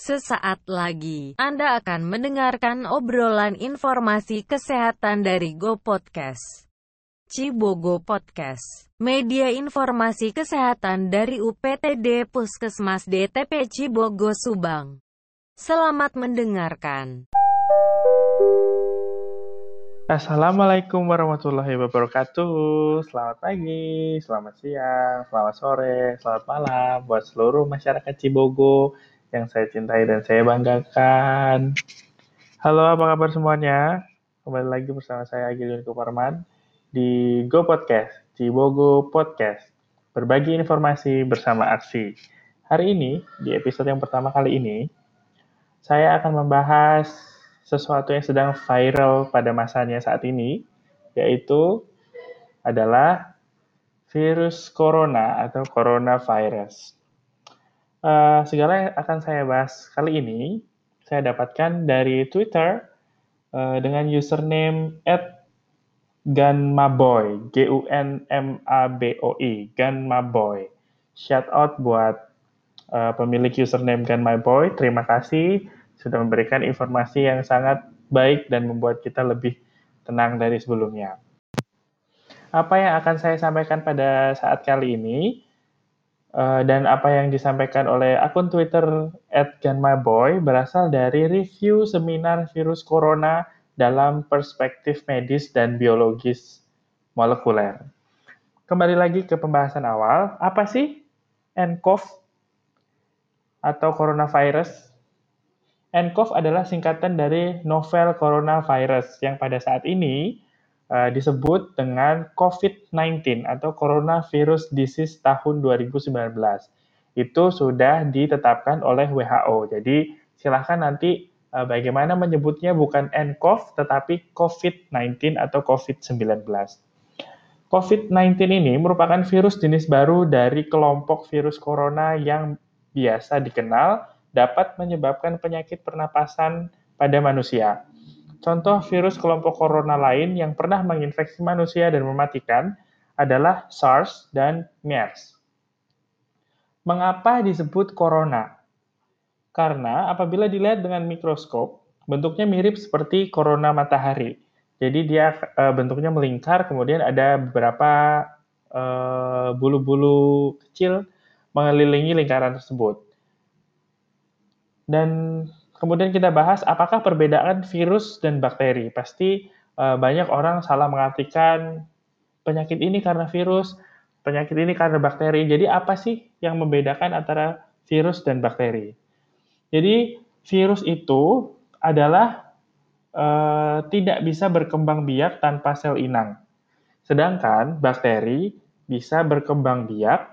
Sesaat lagi, Anda akan mendengarkan obrolan informasi kesehatan dari Go Podcast. Cibogo Podcast, media informasi kesehatan dari UPTD Puskesmas DTP Cibogo Subang. Selamat mendengarkan. Assalamualaikum warahmatullahi wabarakatuh. Selamat pagi, selamat siang, selamat sore, selamat malam buat seluruh masyarakat Cibogo yang saya cintai dan saya banggakan. Halo, apa kabar semuanya? Kembali lagi bersama saya Agilun Kuparman di Go Podcast, Cibogo Podcast. Berbagi informasi bersama aksi. Hari ini, di episode yang pertama kali ini, saya akan membahas sesuatu yang sedang viral pada masanya saat ini, yaitu adalah virus corona atau coronavirus. Uh, segala yang akan saya bahas kali ini, saya dapatkan dari Twitter uh, dengan username at Gunmaboy, G-U-N-M-A-B-O-I, Gunmaboy. Shout out buat uh, pemilik username Gunmaboy, terima kasih sudah memberikan informasi yang sangat baik dan membuat kita lebih tenang dari sebelumnya. Apa yang akan saya sampaikan pada saat kali ini uh, dan apa yang disampaikan oleh akun Twitter @ganmaboy berasal dari review seminar virus corona dalam perspektif medis dan biologis molekuler. Kembali lagi ke pembahasan awal, apa sih nCoV atau coronavirus? nCoV adalah singkatan dari novel coronavirus yang pada saat ini uh, disebut dengan COVID-19 atau Coronavirus Disease tahun 2019. Itu sudah ditetapkan oleh WHO. Jadi silahkan nanti uh, bagaimana menyebutnya bukan nCoV tetapi COVID-19 atau COVID-19. COVID-19 ini merupakan virus jenis baru dari kelompok virus corona yang biasa dikenal dapat menyebabkan penyakit pernapasan pada manusia. Contoh virus kelompok corona lain yang pernah menginfeksi manusia dan mematikan adalah SARS dan MERS. Mengapa disebut corona? Karena apabila dilihat dengan mikroskop, bentuknya mirip seperti corona matahari. Jadi dia e, bentuknya melingkar, kemudian ada beberapa e, bulu-bulu e, kecil mengelilingi lingkaran tersebut. Dan kemudian kita bahas apakah perbedaan virus dan bakteri. Pasti uh, banyak orang salah mengartikan penyakit ini karena virus, penyakit ini karena bakteri. Jadi apa sih yang membedakan antara virus dan bakteri? Jadi virus itu adalah uh, tidak bisa berkembang biak tanpa sel inang. Sedangkan bakteri bisa berkembang biak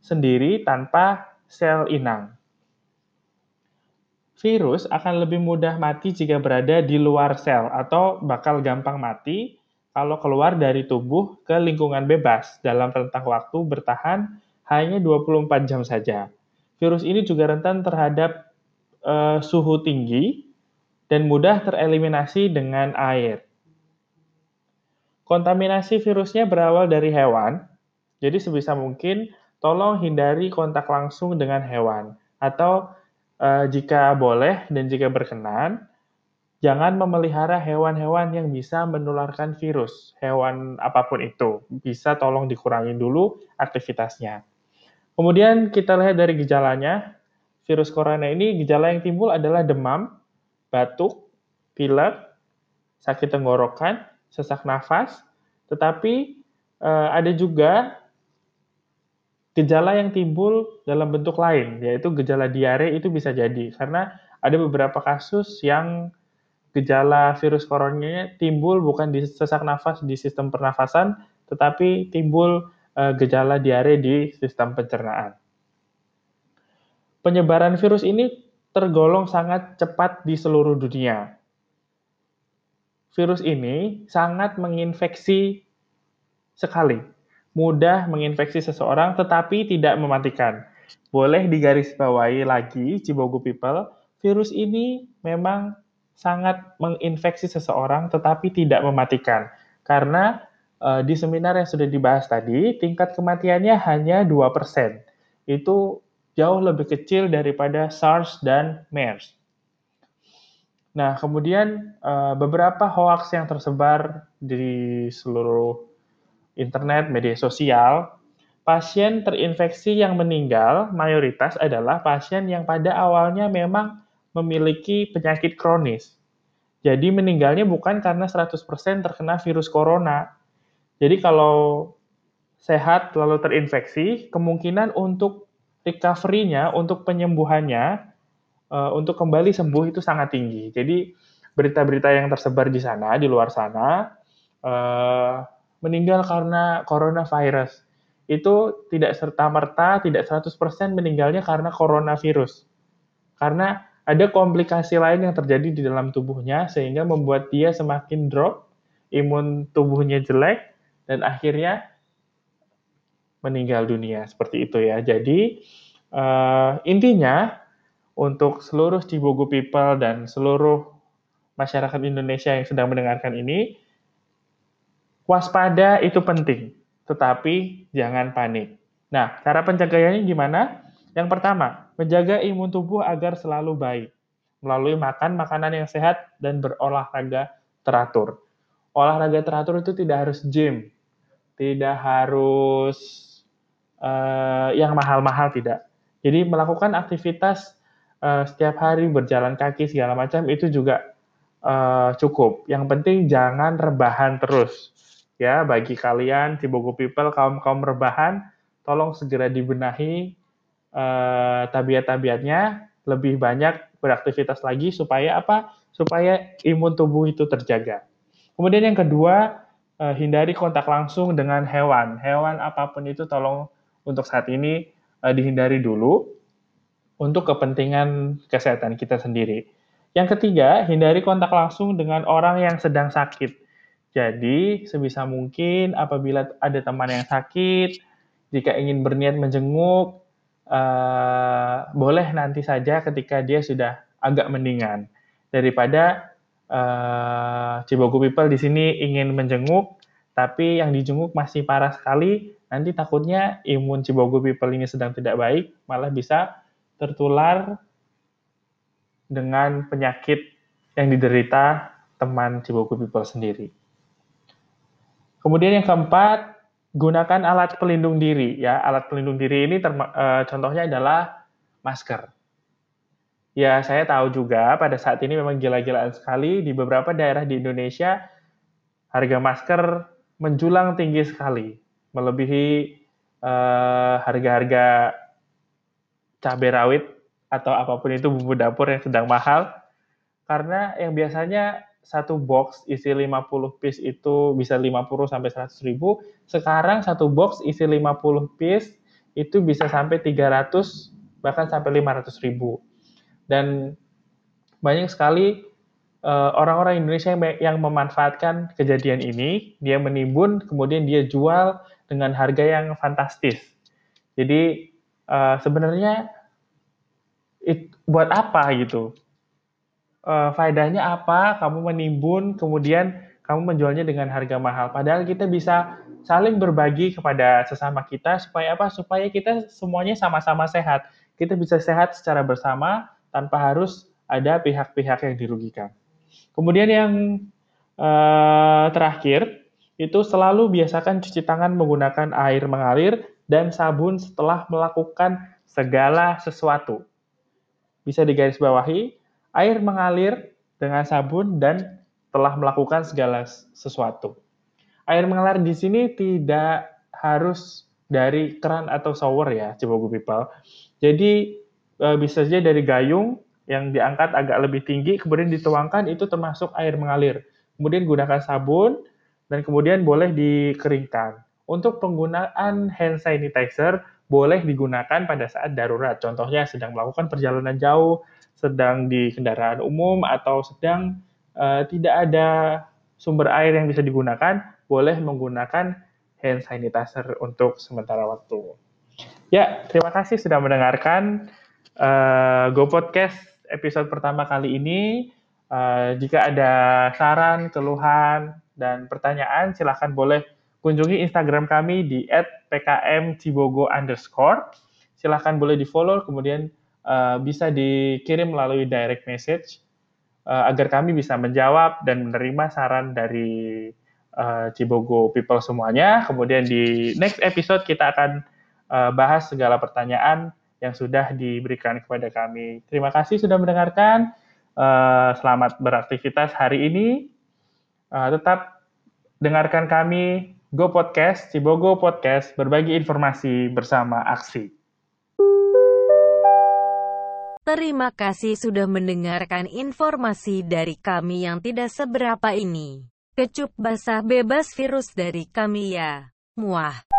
sendiri tanpa sel inang virus akan lebih mudah mati jika berada di luar sel atau bakal gampang mati kalau keluar dari tubuh ke lingkungan bebas dalam rentang waktu bertahan hanya 24 jam saja. Virus ini juga rentan terhadap uh, suhu tinggi dan mudah tereliminasi dengan air. Kontaminasi virusnya berawal dari hewan, jadi sebisa mungkin tolong hindari kontak langsung dengan hewan atau uh, jika boleh dan jika berkenan, jangan memelihara hewan-hewan yang bisa menularkan virus, hewan apa pun itu. Bisa tolong dikurangi dulu aktivitasnya. Kemudian kita lihat dari gejalanya, virus corona ini gejala yang timbul adalah demam, batuk, pilek, sakit tenggorokan, sesak nafas, tetapi uh, ada juga gejala yang timbul dalam bentuk lain, yaitu gejala diare itu bisa jadi. Karena ada beberapa kasus yang gejala virus coronanya timbul bukan di sesak nafas di sistem pernafasan, tetapi timbul uh, gejala diare di sistem pencernaan. Penyebaran virus ini tergolong sangat cepat di seluruh dunia. Virus ini sangat menginfeksi sekali mudah menginfeksi seseorang tetapi tidak mematikan. Boleh digarisbawahi lagi, Cibogo People, virus ini memang sangat menginfeksi seseorang tetapi tidak mematikan. Karena e, di seminar yang sudah dibahas tadi, tingkat kematiannya hanya 2%. Itu jauh lebih kecil daripada SARS dan MERS. Nah, kemudian eh, beberapa hoax yang tersebar di seluruh internet, media sosial, pasien terinfeksi yang meninggal mayoritas adalah pasien yang pada awalnya memang memiliki penyakit kronis. Jadi meninggalnya bukan karena 100% terkena virus corona. Jadi kalau sehat lalu terinfeksi, kemungkinan untuk recovery-nya, untuk penyembuhannya, uh, untuk kembali sembuh itu sangat tinggi. Jadi berita-berita yang tersebar di sana, di luar sana, uh, meninggal karena coronavirus. Itu tidak serta-merta, tidak 100% meninggalnya karena coronavirus. Karena ada komplikasi lain yang terjadi di dalam tubuhnya, sehingga membuat dia semakin drop, imun tubuhnya jelek, dan akhirnya meninggal dunia seperti itu ya. Jadi uh, intinya untuk seluruh Cibogo people dan seluruh masyarakat Indonesia yang sedang mendengarkan ini, waspada itu penting, tetapi jangan panik. Nah, cara penjagaannya gimana? Yang pertama, menjaga imun tubuh agar selalu baik melalui makan makanan yang sehat dan berolahraga teratur. Olahraga teratur itu tidak harus gym, tidak harus uh, yang mahal-mahal tidak. Jadi melakukan aktivitas uh, setiap hari berjalan kaki segala macam itu juga uh, cukup. Yang penting jangan rebahan terus. Ya, bagi kalian Cibogo people kaum kaum rebahan, tolong segera dibenahi uh, tabiat-tabiatnya, lebih banyak beraktivitas lagi supaya apa? Supaya imun tubuh itu terjaga. Kemudian yang kedua, uh, hindari kontak langsung dengan hewan. Hewan apa pun itu tolong untuk saat ini uh, dihindari dulu untuk kepentingan kesehatan kita sendiri. Yang ketiga, hindari kontak langsung dengan orang yang sedang sakit. Jadi, sebisa mungkin apabila ada teman yang sakit, jika ingin berniat menjenguk, uh, boleh nanti saja ketika dia sudah agak mendingan. Daripada uh, Cibogo People di sini ingin menjenguk, tapi yang dijenguk masih parah sekali, nanti takutnya imun Cibogo people ini sedang tidak baik, malah bisa tertular dengan penyakit yang diderita teman Cibogo people sendiri. Kemudian yang keempat, gunakan alat pelindung diri. Ya, alat pelindung diri ini e, contohnya adalah masker. Ya, saya tahu juga pada saat ini memang gila-gilaan sekali di beberapa daerah di Indonesia harga masker menjulang tinggi sekali, melebihi eh, harga-harga cabai rawit atau apa pun itu bumbu dapur yang sedang mahal. Karena yang biasanya satu box isi 50 piece itu bisa 50 sampai 100 ribu, sekarang satu box isi 50 piece itu bisa sampai 300 bahkan sampai 500 ribu. Dan banyak sekali Eh, orang-orang Indonesia yang, yang memanfaatkan kejadian ini, dia menimbun, kemudian dia jual dengan harga yang fantastis. Jadi uh, sebenarnya it, buat apa gitu? Uh, faedahnya apa? Kamu menimbun, kemudian kamu menjualnya dengan harga mahal. Padahal kita bisa saling berbagi kepada sesama kita supaya apa? Supaya kita semuanya sama-sama sehat. Kita bisa sehat secara bersama tanpa harus ada pihak-pihak yang dirugikan. Kemudian yang uh, terakhir, itu selalu biasakan cuci tangan menggunakan air mengalir dan sabun setelah melakukan segala sesuatu. Bisa digarisbawahi, air mengalir dengan sabun dan telah melakukan segala sesuatu. Air mengalir di sini tidak harus dari keran atau shower ya, Cibogo People. Jadi eh, bisa saja dari gayung yang diangkat agak lebih tinggi, kemudian dituangkan itu termasuk air mengalir. Kemudian gunakan sabun dan kemudian boleh dikeringkan. Untuk penggunaan hand sanitizer boleh digunakan pada saat darurat. Contohnya sedang melakukan perjalanan jauh, sedang di kendaraan umum atau sedang uh, tidak ada sumber air yang bisa digunakan, boleh menggunakan hand sanitizer untuk sementara waktu. Ya, terima kasih sudah mendengarkan uh, Go Podcast episode pertama kali ini. Uh, jika ada saran, keluhan, dan pertanyaan, silahkan boleh kunjungi Instagram kami di @pkmcibogo silahkan boleh di follow, kemudian uh, bisa dikirim melalui direct message uh, agar kami bisa menjawab dan menerima saran dari uh, Cibogo people semuanya. Kemudian di next episode kita akan uh, bahas segala pertanyaan yang sudah diberikan kepada kami. Terima kasih sudah mendengarkan. Uh, selamat beraktivitas hari ini. Uh, tetap dengarkan kami Go Podcast, Cibogo Podcast, berbagi informasi bersama Aksi. Terima kasih sudah mendengarkan informasi dari kami yang tidak seberapa ini. Kecup basah bebas virus dari kami ya. Muah.